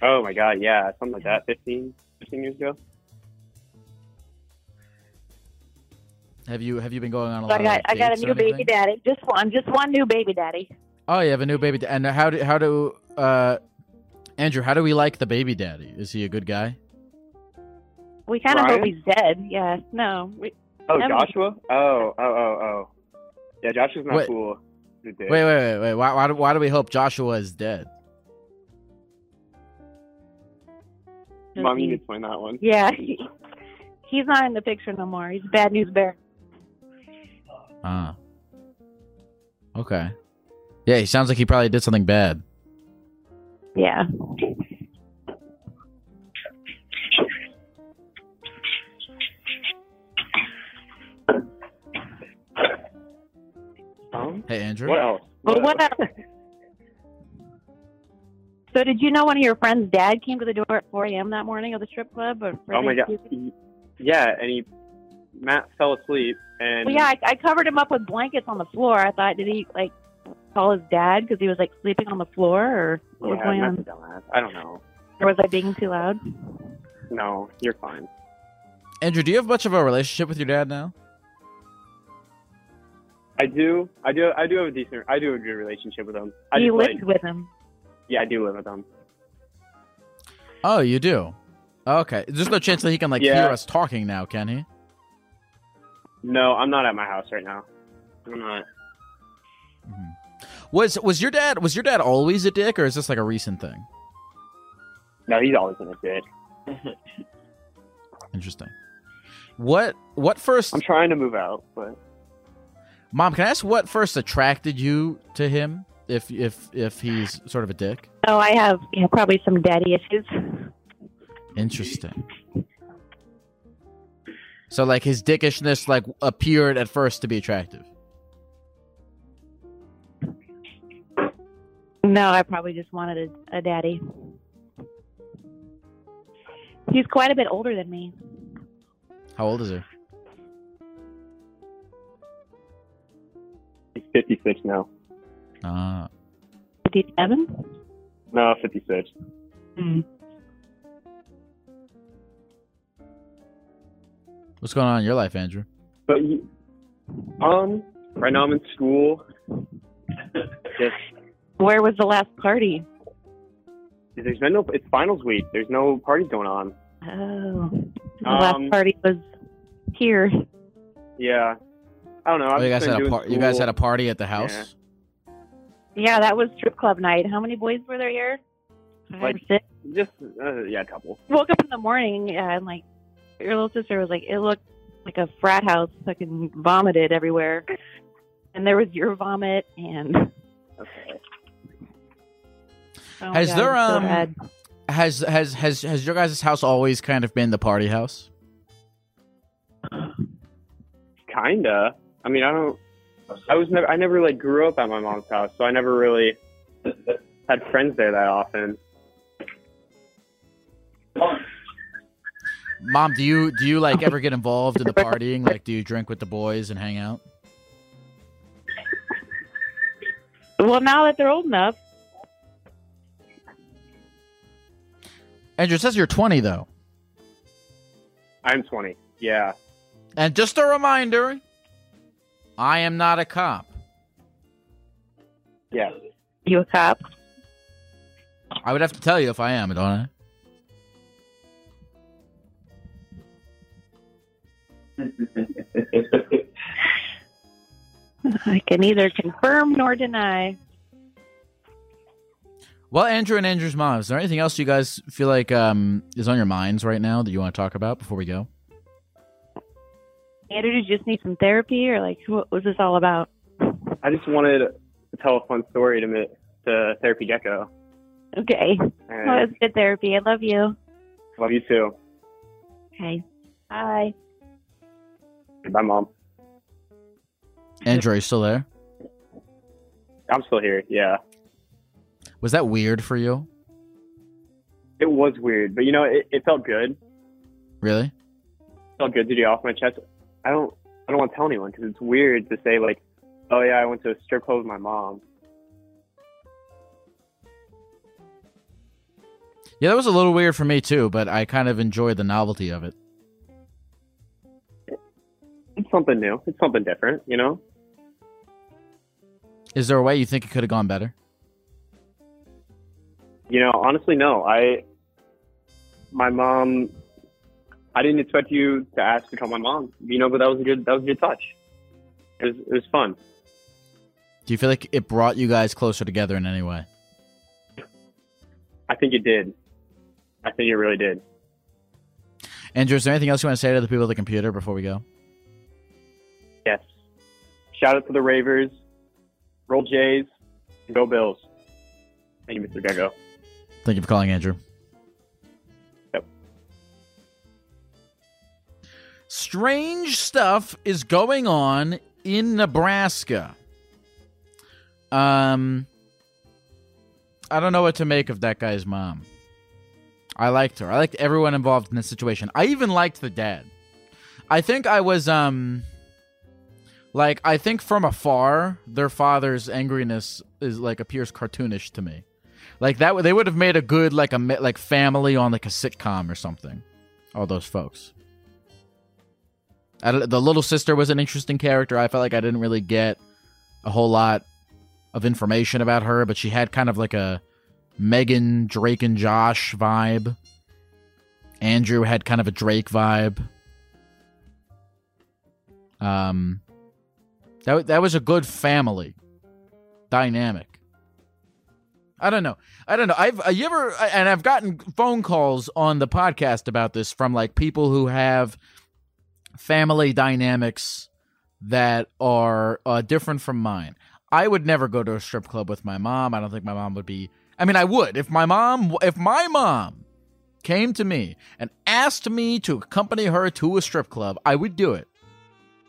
Oh my God, yeah, something like that. 15, 15 years ago. Have you have you been going on a So lot I got of I got a new baby daddy. Just one, just one new baby daddy. Oh, you have a new baby. da- And how do how do uh, Andrew? How do we like the baby daddy? Is he a good guy? We kind of hope he's dead. Yeah. No. We, Oh, Emily. Joshua. Oh, oh, oh, oh. Yeah, Joshua's not Wait. cool. He's a dick. Wait, wait, wait, wait. Why why do, why do we hope Joshua is dead? Mom, you he- can explain that one. Yeah. He, He's not in the picture no more. He's a bad news bear. Ah. Okay. Yeah, he sounds like he probably did something bad. Yeah. Hey, Andrew. what else? Well, what else? So did you know one of your friends' dad came to the door at 4 a.m. that morning of the strip club? Or Oh my god. Yeah, and he Matt fell asleep and Well, yeah, I, I covered him up with blankets on the floor. I thought, did he like call his dad because he was like sleeping on the floor, or what was going Matt's on? dumbass. I don't know. Or was I being too loud? No, you're fine. Andrew, do you have much of a relationship with your dad now? I do. I do. I do have a decent. I do have a good relationship with him. I you just, lived like, with him. yeah, I do live with him. Oh, you do. Okay. There's no chance that he can like Yeah. hear us talking now, can he? No, I'm not at my house right now. I'm not. Mm-hmm. Was was your dad was your dad always a dick, or is this like a recent thing? No, he's always been a dick. Interesting. What what first? I'm trying to move out, but Mom, can I ask what first attracted you to him? If if if he's sort of a dick. Oh, I have yeah, probably some daddy issues. Interesting. So like his dickishness like appeared at first to be attractive. No, I probably just wanted a, a daddy. He's quite a bit older than me. How old is he? 56 now. Ah. 57? No, 56. Mm. What's going on in your life, Andrew? But you, um, right now I'm in school. Just Where was the last party? there's been no. It's finals week. There's no parties going on. Oh, the Um, last party was here. Yeah, I don't know. Oh, you guys had a par- you guys had a party at the house? Yeah, that was strip club night. How many boys were there here? Five Like- six. just uh, yeah, a couple. Woke up in the morning yeah, and like your little sister was like, it looked like a frat house. Fucking vomited everywhere, and there was your vomit and. Okay. Oh Has God, there, I'm so um, bad. Has has has has your guys' house always kind of been the party house? Kinda. I mean, I don't. I was never. I never like grew up at my mom's house, so I never really had friends there that often. Mom, do you do you like ever get involved in the partying? Like, do you drink with the boys and hang out? Well, now that they're old enough, Andrew, says you're 20 though, I'm 20. Yeah. and just a reminder, I am not a cop. Yeah. you a cop. I would have to tell you if I am, don't I? I can neither confirm nor deny. Well, Andrew and Andrew's mom, is there anything else you guys feel like um, is on your minds right now that you want to talk about before we go? Andrew, did you just need some therapy, or like, what was this all about? I just wanted to tell a fun story to mi- to Therapy Gecko. Okay, And well, it's good therapy. I love you. love you too. Okay, bye. Bye, mom. Andrew, are you still there? I'm still here. Yeah. Was that weird for you? It was weird, but you know, it, it felt good. Really? It felt good to get off my chest. I don't. I don't want to tell anyone because it's weird to say like, "Oh yeah, I went to a strip club with my mom." Yeah, that was a little weird for me too, but I kind of enjoyed the novelty of it. It's something new. It's something different. You know. Is there a way you think it could have gone better? You know, honestly, no. I, my mom, I didn't expect you to ask to call my mom. You know, but that was a good. That was a good touch. It was. It was fun. Do you feel like it brought you guys closer together in any way? I think it did. I think it really did. Andrew, is there anything else you want to say to the people at the computer before we go? Yes. Shout out to the Ravers. Roll Jays. And go Bills. Thank you, Mr. Gecko. Thank you for calling, Andrew. Strange stuff is going on in Nebraska. Um, I don't know what to make of that guy's mom. I liked her. I liked everyone involved in this situation. I even liked the dad. I think I was um like I think from afar their father's angriness is like appears cartoonish to me. Like that they would have made a good like a like family on like a sitcom or something. All those folks. The little sister was an interesting character. I felt like I didn't really get a whole lot of information about her, but she had kind of like a Megan, Drake, and Josh vibe. Andrew had kind of a Drake vibe. Um, that that was a good family dynamic. I don't know. I don't know. I've uh, you ever and I've gotten phone calls on the podcast about this from like people who have family dynamics that are uh, different from mine. I would never go to a strip club with my mom. I don't think my mom would be. I mean, I would if my mom if my mom came to me and asked me to accompany her to a strip club, I would do it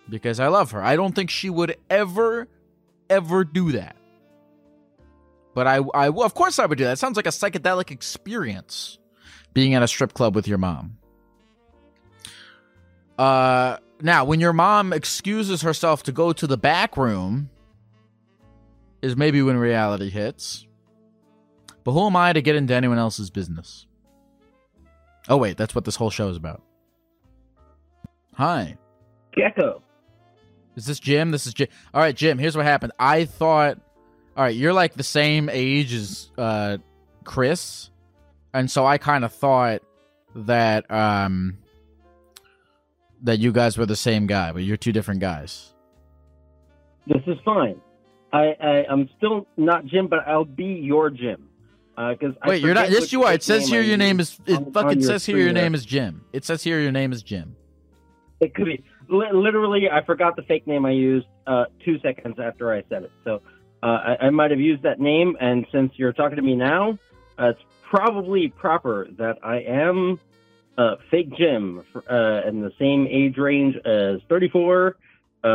because I love her. I don't think she would ever ever do that. But I I of course I would do that. It sounds like a psychedelic experience being at a strip club with your mom. Uh now, when your mom excuses herself to go to the back room, is maybe when reality hits. But who am I to get into anyone else's business? Oh, wait, that's what this whole show is about. Hi. Gecko. Is this Jim? This is Jim. All right, Jim, here's what happened. I thought, all right, you're like the same age as uh, Chris. And so I kind of thought that um, that you guys were the same guy, but you're two different guys. This is fine. I, I I'm still not Jim, but I'll be your Jim. Because Wait, you're not. Yes, you are. It says here your name is. It fucking says here your name is Jim. It says here your name is Jim. It could be. Li- literally, I forgot the fake name I used uh, two seconds after I said it. So uh, I, I might have used that name, and since you're talking to me now, uh, it's probably proper that I am uh, fake Jim uh, in the same age range as 34, uh,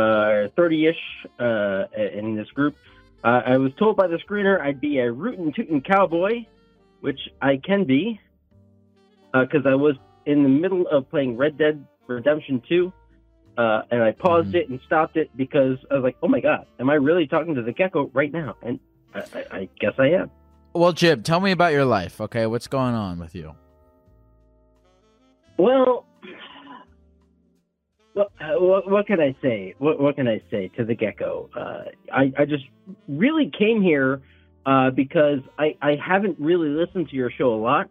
30-ish uh, in this group. Uh, I was told by the screener I'd be a rootin' tootin' cowboy, which I can be, because I was in the middle of playing Red Dead Redemption 2, uh, and I paused Mhm. it and stopped it because I was like, "Oh my god, am I really talking to the gecko right now?" And I, I, I guess I am. Well, Jim, tell me about your life. Okay, what's going on with you? Well, what, uh, what, what can I say? What, what can I say to the gecko? Uh, I, I just really came here uh, because I, I haven't really listened to your show a lot.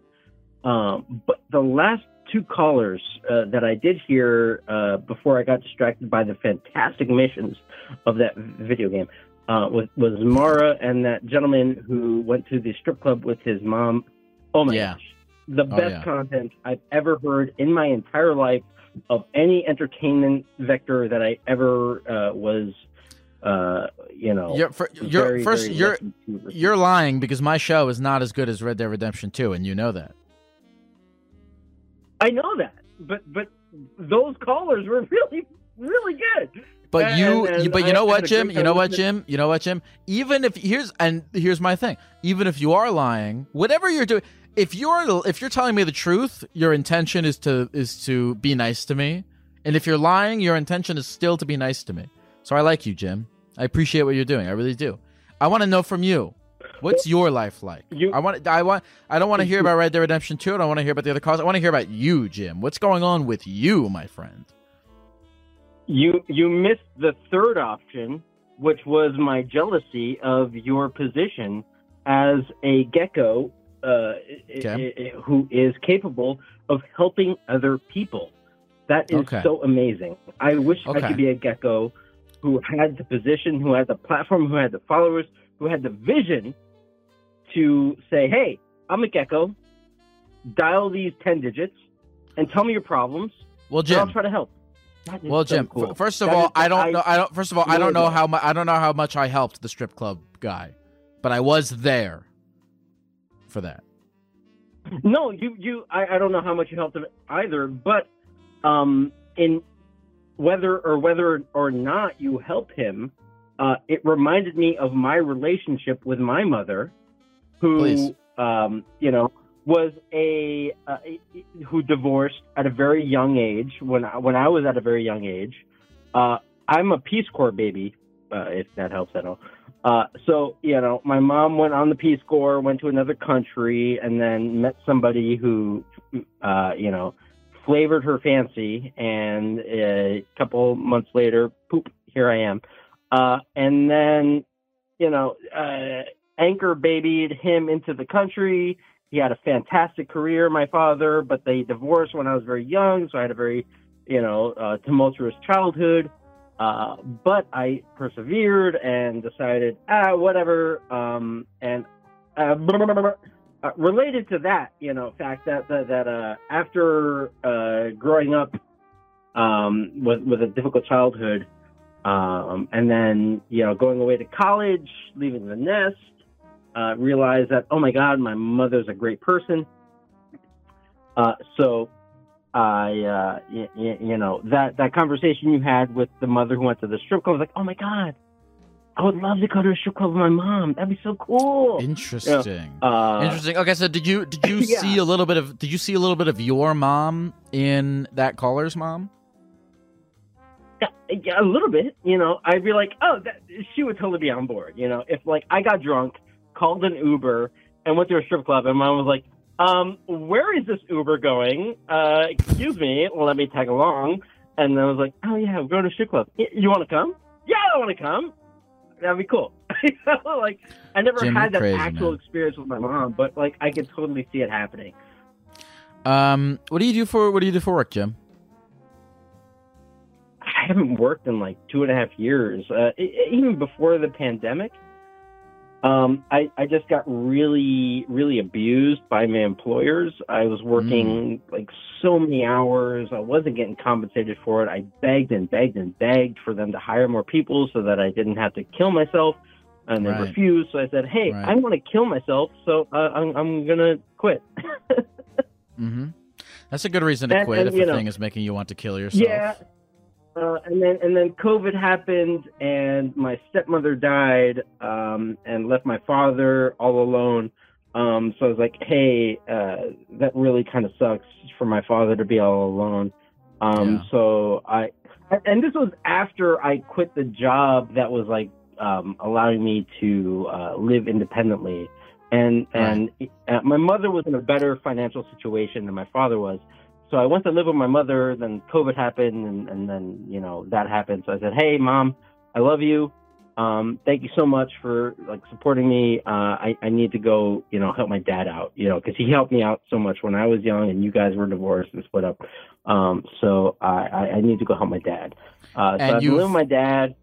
Um, but the last two callers uh, that I did hear uh, before I got distracted by the fantastic missions of that video game uh, was, was Mara and that gentleman who went to the strip club with his mom. Oh my Yeah. gosh. The Oh, best yeah. content I've ever heard in my entire life of any entertainment vector that I ever uh, was, uh, you know. You're, for, you're very, first. very You're lucky to receive. you're lying because my show is not as good as Red Dead Redemption 2, and you know that. I know that, but but those callers were really really good. But And- you, and but you know what, Jim? You know what. Jim? You know what, Jim? Even if here's and here's my thing. Even if you are lying, whatever you're doing, if you're if you're telling me the truth, your intention is to is to be nice to me, and if you're lying, your intention is still to be nice to me. So I like you, Jim. I appreciate what you're doing. I really do. I want to know from you. What's your life like? You- I want. I want. I don't want to hear about Red Dead Redemption 2. I don't want to hear about the other cause. I want to hear about you, Jim. What's going on with you, my friend? You you missed the third option, which was my jealousy of your position as a gecko uh, Okay. i- i- who is capable of helping other people. That is Okay. so amazing. I wish I could be a gecko who had the position, who had the platform, who had the followers, who had the vision to say, "Hey, I'm a gecko. Dial these ten digits." and tell me your problems. Well, and I'll try to help. Well, so Jim. cool. f- first of That all, I don't know. I don't. First of all, I don't know how much. I don't know how much I helped the strip club guy, but I was there for that. No, you you I, I don't know how much you helped him either, but um in whether or whether or not you helped him, uh it reminded me of my relationship with my mother who um you know was a uh, who divorced at a very young age when I, when I was at a very young age. Uh I'm a Peace Corps baby, uh, if that helps at all. Uh, so you know, my mom went on the Peace Corps, went to another country, and then met somebody who, uh, you know, flavored her fancy. And a couple months later, poop, here I am. Uh, and then, you know, uh, anchor babied him into the country. He had a fantastic career, my father, but they divorced when I was very young, so I had a very, you know, uh, tumultuous childhood. Uh, but I persevered and decided, ah, whatever. Um, and uh, uh, related to that, you know, fact that that, that uh, after uh, growing up um, with with a difficult childhood, um, and then you know going away to college, leaving the nest, uh, realized that oh my God, my mother's a great person. Uh, so I, uh, y- y- you know, that, that conversation you had with the mother who went to the strip club I was like, oh my God, I would love to go to a strip club with my mom. That'd be so cool. Interesting. Uh, Interesting. Okay, so did you did you Yeah. see a little bit of did you see a little bit of your mom in that caller's mom? Yeah, yeah, a little bit. You know, I'd be like, oh, that, she would totally be on board. You know, if like I got drunk, called an Uber, and went to a strip club, and mom was like, um, where is this Uber going? Uh, excuse me, let me tag along. And then I was like, oh yeah, we're going to strip club. You want to come? Yeah, I want to come. That'd be cool. You know, like I never Jim, had that crazy, actual man. experience with my mom, but like I could totally see it happening. Um, what do you do for what do you do for work, Jim? I haven't worked in like two and a half years. Uh, even before the pandemic, um, I, I just got really, really abused by my employers. I was working like so many hours. I wasn't getting compensated for it. I begged and begged and begged for them to hire more people so that I didn't have to kill myself. And they Right. refused. So I said, "Hey, Right. I want to kill myself, so uh, I'm, I'm gonna quit." Mm-hmm. That's a good reason to And- quit and, if a know- thing is making you want to kill yourself. Yeah. Uh, and then and then COVID happened, and my stepmother died, um, and left my father all alone. Um, so I was like, hey, uh, that really kind of sucks for my father to be all alone. Um, Yeah. So I, and this was after I quit the job that was like um, allowing me to uh, live independently. And and uh, my mother was in a better financial situation than my father was. So I went to live with my mother. Then COVID happened, and, and then you know that happened. So I said, "Hey, mom, I love you. Um, thank you so much for like supporting me. Uh, I I need to go, you know, help my dad out. You know, because he helped me out so much when I was young, and you guys were divorced and split up. Um, so I I, I need to go help my dad. Uh, so And I've been living with my dad.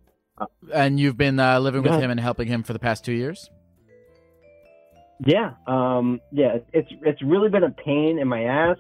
And you've been uh, living with him and helping him for the past two years. Yeah, um, yeah, it's it's really been a pain in my ass.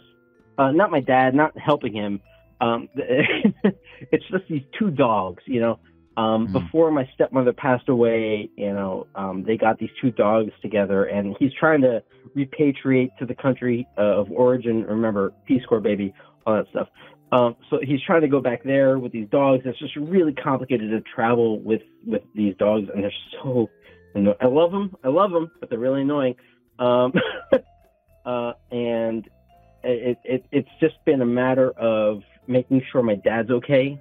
Uh, not my dad, not helping him. Um, it's just these two dogs, you know. Um, Mhm. Before my stepmother passed away, you know, um, they got these two dogs together, and he's trying to repatriate to the country uh, of origin. Remember, Peace Corps, baby, all that stuff. Um, so he's trying to go back there with these dogs. It's just really complicated to travel with with these dogs, and they're so. anno- I love them. I love them, but they're really annoying. Um, uh, and it, it it's just been a matter of making sure my dad's okay,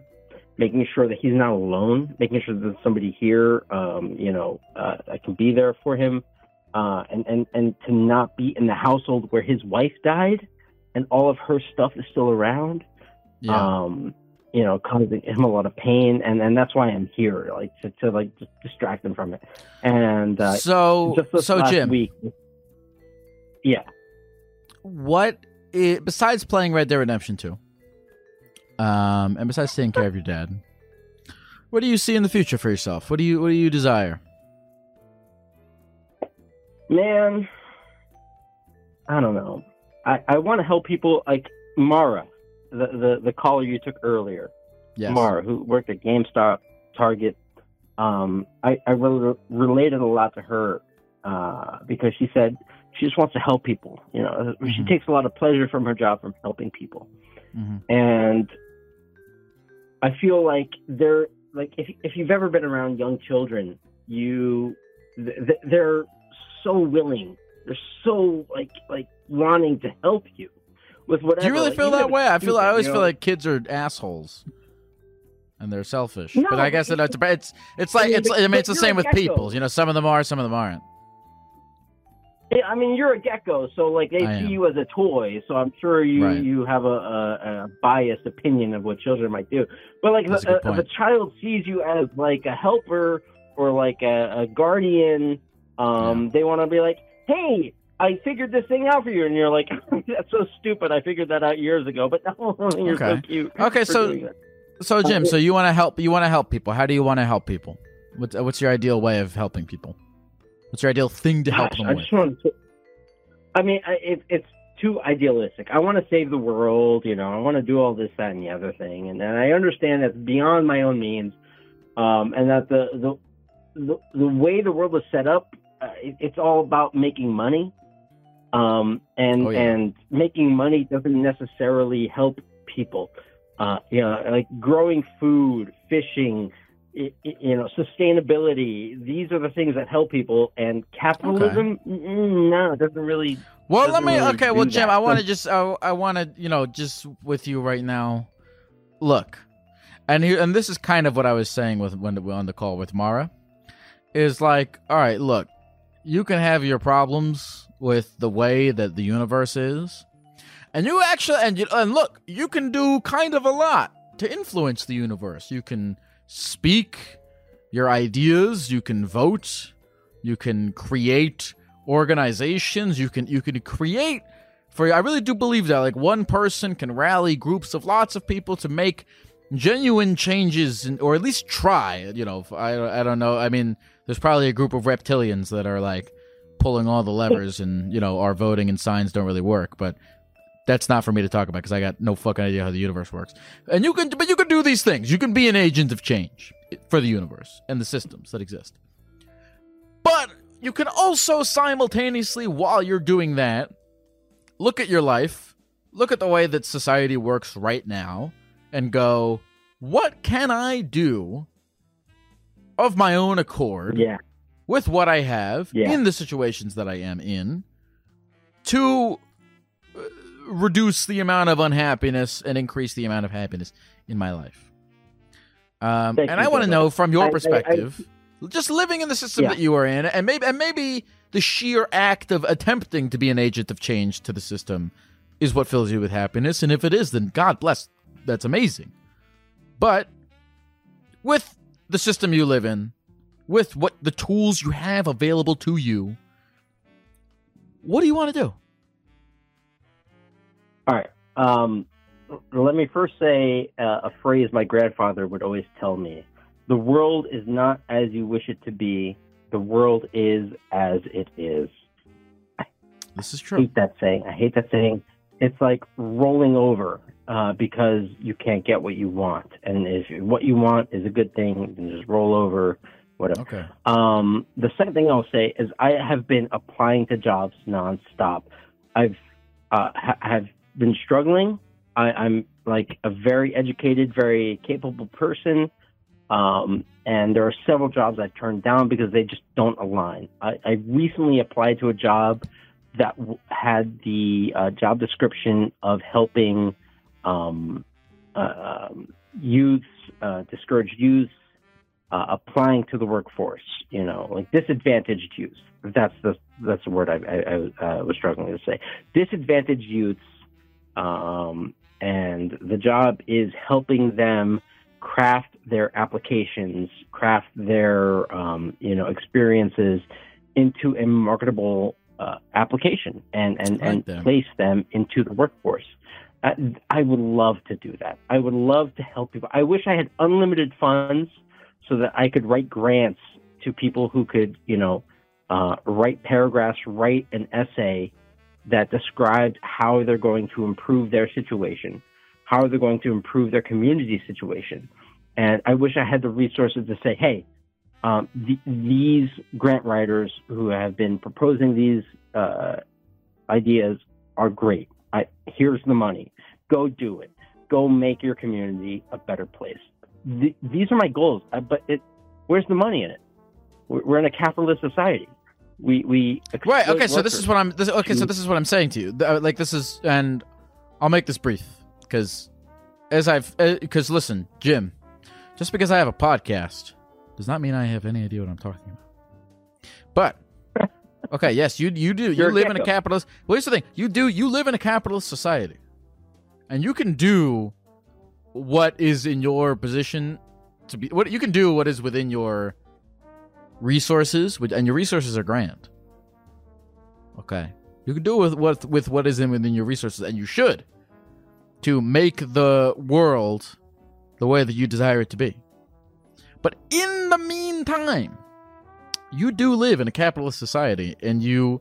making sure that he's not alone, making sure that there's somebody here, um, you know, uh, that can be there for him, uh, and and and to not be in the household where his wife died, and all of her stuff is still around Yeah. um, you know, causing him a lot of pain, and and that's why I'm here, like to, to like just distract him from it. And uh, so so Jim, week, yeah, what i besides playing Red Dead Redemption 2, um, and besides taking care of your dad, what do you see in the future for yourself? What do you what do you desire? man, I don't know. I I want to help people. Like Mara, the, the the caller you took earlier, Yes. Mara, who worked at GameStop, Target. Um, I, I really related a lot to her uh, because she said she just wants to help people. You know, she Mhm. takes a lot of pleasure from her job from helping people, Mhm. and I feel like they're like if if you've ever been around young children, you th- th- they're so willing, they're so like like wanting to help you with whatever. Do you really like, feel that way? I feel. I always you feel like kids are assholes, and they're selfish. No, but I guess it, it's it's it's like it's. I mean, it's the same with people. You know, some of them are, some of them aren't. Yeah, I mean, you're a gecko, so like they I see am. you as a toy. So I'm sure you Right. you have a, a, a biased opinion of what children might do. But like, if good if a child sees you as like a helper or like a, a guardian, um, they want to be like, "Hey, I figured this thing out for you," and you're like, "That's so stupid. I figured that out years ago." But no, you're so Okay. cute. Okay, so- So Jim, so you want to help? You want to help people? How do you want to help people? What's what's your ideal way of helping people? What's your ideal thing to help Gosh, them I with? just want to. I mean, I, it, it's too idealistic. I want to save the world. You know, I want to do all this, that, and the other thing, and, and I understand that's beyond my own means, um, and that the the the, the way the world is set up, uh, it, it's all about making money, um, and Oh, yeah. and making money doesn't necessarily help people. Uh, you know, like growing food, fishing, you know, sustainability. These are the things that help people, and capitalism, mm, no, it doesn't really. Well, let doesn't me. really Okay, well, Jim, that. I want to just. I, I want to, you know, just with you right now. Look, and here, and this is kind of what I was saying with when we were on the call with Mara. Is like, all right, look, you can have your problems with the way that the universe is, and you actually, and you, and look, you can do kind of a lot to influence the universe. You can speak your ideas. You can vote. You can create organizations you can you can create for i really do believe that like one person can rally groups of lots of people to make genuine changes and, or at least try you know I, I don't know i mean there's probably a group of reptilians that are like pulling all the levers and you know our voting and signs don't really work but that's not for me to talk about because i got no fucking idea how the universe works. And you can but you can do these things. You can be an agent of change for the universe and the systems that exist. But you can also simultaneously, while you're doing that, look at your life, look at the way that society works right now, and go, what can I do of my own accord Yeah, with what I have Yeah. in the situations that I am in to reduce the amount of unhappiness and increase the amount of happiness in my life? Um, and I want to know from your I- I- I- perspective, just living in the system Yeah. that you are in, and maybe and maybe the sheer act of attempting to be an agent of change to the system is what fills you with happiness. And if it is, then God bless, that's amazing. But with the system you live in, with what the tools you have available to you, what do you want to do? All right. Um, let me first say uh, a phrase my grandfather would always tell me: "The world is not as you wish it to be. The world is as it is." This is I true. hate that saying. I hate that saying. It's like rolling over uh, because you can't get what you want, and if what you want is a good thing, then just roll over. Whatever. Okay. Um, the second thing I'll say is I have been applying to jobs nonstop. I've uh, ha- have been struggling. I, I'm like a very educated, very capable person, um, and there are several jobs I've turned down because they just don't align. I, I recently applied to a job that w- had the uh, job description of helping um, uh, uh, discouraged youths, uh, applying to the workforce. You know, like disadvantaged youth. That's the that's the word I, I, I uh, was struggling to say. Disadvantaged youths, um, and the job is helping them craft their applications, craft their um, you know experiences into a marketable uh, application, and and Right and there. place them into the workforce. I, I would love to do that. I would love to help people. I wish I had unlimited funds so that I could write grants to people who could, you know, uh, write paragraphs, write an essay that described how they're going to improve their situation, how they're going to improve their community situation. And I wish I had the resources to say, hey, um, th- these grant writers who have been proposing these uh, ideas are great. I, here's the money. Go do it. Go make your community a better place. Th- these are my goals, uh, but it, where's the money in it? We're, we're in a capitalist society. We we Right. Okay. So this is what I'm. This, okay. So this is what I'm saying to you. Uh, Like this is, and I'll make this brief because, as I've, because listen, Jim, just because I have a podcast does not mean I have any idea what I'm talking about. But okay, yes, you you do. You live in a capitalist. Well, here's the thing: you do. You live in a capitalist society, and you can do what is in your position to be. What you can do, what is within your resources, and your resources are grand. Okay, you can do with what with what is in within your resources, and you should to make the world the way that you desire it to be. But in the meantime, you do live in a capitalist society, and you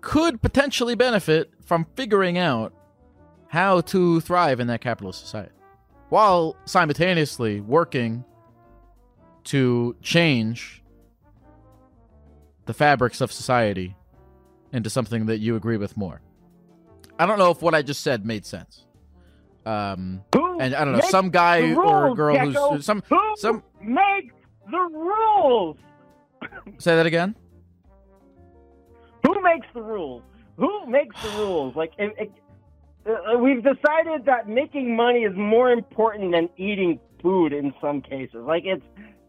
could potentially benefit from figuring out how to thrive in that capitalist society while simultaneously working to change the fabrics of society into something that you agree with more. I don't know if what I just said made sense. Um, Who and I don't know, some guy the or rules, girl Gecko? who's some Who some makes the rules? say that again. Who makes the rules? Who makes the rules? Like, it, it, uh, we've decided that making money is more important than eating food in some cases. Like, it's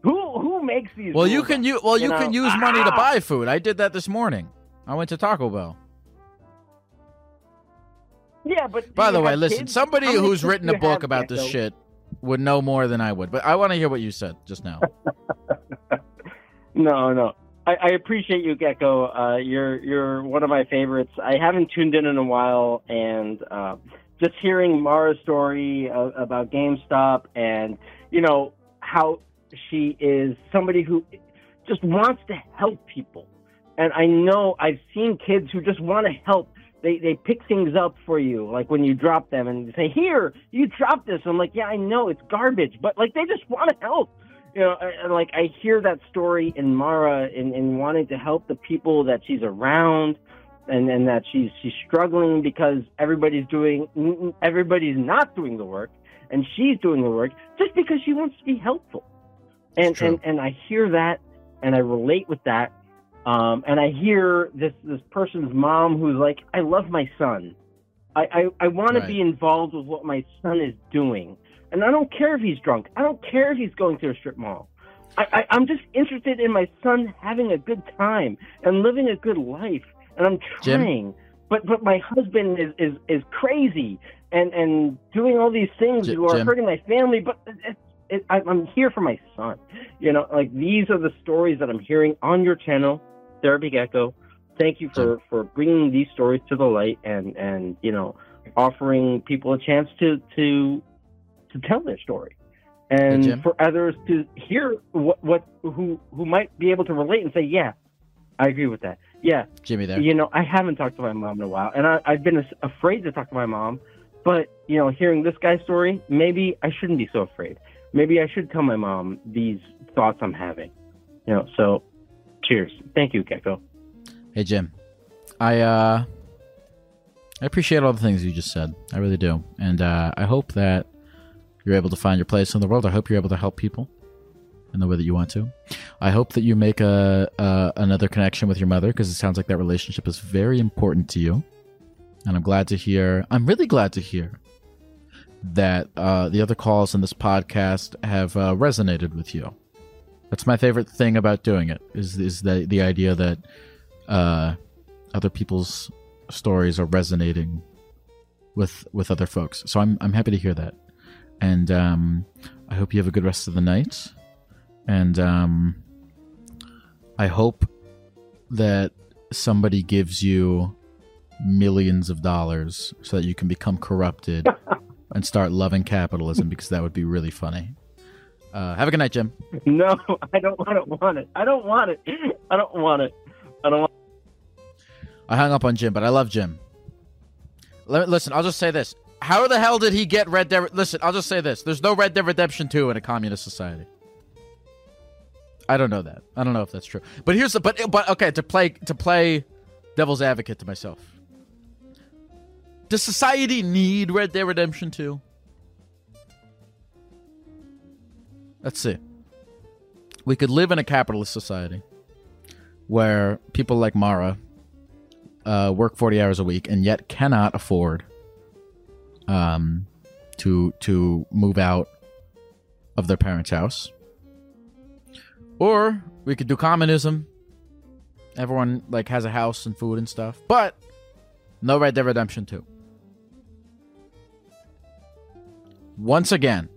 who who makes these? Well, you can you well you, you know, can use money to ah! buy food. I did that this morning. I went to Taco Bell. Yeah, but By the way, listen, kids? somebody who's written a book about this Gecko? shit would know more than I would. But I want to hear what you said just now. No, no. I, I appreciate you, Gecko. Uh, you're you're one of my favorites. I haven't tuned in in a while, and uh, just hearing Mara's story uh, about GameStop, and you know how she is somebody who just wants to help people. And I know I've seen kids who just want to help. They they pick things up for you, like when you drop them, and say, "Here, you dropped this." I'm like, "Yeah, I know it's garbage, but like they just want to help." you know, and- like I hear that story in Mara in, in wanting to help the people that she's around, and and that she's she's struggling because everybody's doing everybody's not doing the work, and she's doing the work just because she wants to be helpful, and and and I hear that, and I relate with that, um, and I hear this this person's mom who's like, I love my son, I I, I want Right. to be involved with what my son is doing. And I don't care if he's drunk. I don't care if he's going to a strip mall. I, I, I'm just interested in my son having a good time and living a good life. And I'm Jim? trying. But but my husband is, is, is crazy and, and doing all these things J- who are Jim? hurting my family. But it, it, I, I'm here for my son. You know, like these are the stories that I'm hearing on your channel, Therapy Gecko. Thank you for, for bringing these stories to the light and, and you know offering people a chance to to to tell their story, and Jim? for others to hear what what who who might be able to relate and say, yeah, I agree with that. Yeah, Jimmy there. you know, I haven't talked to my mom in a while, and I, I've been afraid to talk to my mom. But you know, hearing this guy's story, maybe I shouldn't be so afraid. Maybe I should tell my mom these thoughts I'm having. You know, so cheers. Thank you, Gecko. Hey Jim, I uh, I appreciate all the things you just said. I really do, and uh, I hope that you're able to find your place in the world. I hope you're able to help people in the way that you want to. I hope that you make a, a another connection with your mother because it sounds like that relationship is very important to you. And I'm glad to hear. I'm really glad to hear that uh, the other calls in this podcast have uh, resonated with you. That's my favorite thing about doing it is is the the idea that uh, other people's stories are resonating with with other folks. So I'm I'm happy to hear that, and um, I hope you have a good rest of the night, and um, I hope that somebody gives you millions of dollars so that you can become corrupted and start loving capitalism because that would be really funny. Uh, have a good night, Jim. No, I don't. I don't want it. I don't want it. I don't want it. I don't. Want it. I hung up on Jim, but I love Jim. Let, listen, I'll just say this. How the hell did he get Red Dead? Listen, I'll just say this. There's no Red Dead Redemption 2 in a communist society. I don't know that. I don't know if that's true. But here's the but but okay, to play to play devil's advocate to myself. Does society need Red Dead Redemption 2? Let's see. We could live in a capitalist society where people like Mara uh, work 40 hours a week and yet cannot afford um, to to move out of their parents' house. Or we could do communism. Everyone like has a house and food and stuff, but no Red Dead Redemption 2. Once again,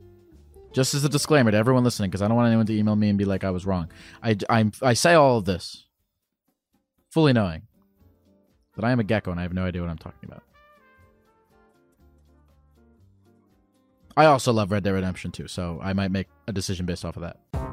just as a disclaimer to everyone listening, because I don't want anyone to email me and be like I was wrong. I, I, I say all of this fully knowing that I am a gecko and I have no idea what I'm talking about. I also love Red Dead Redemption 2, so I might make a decision based off of that.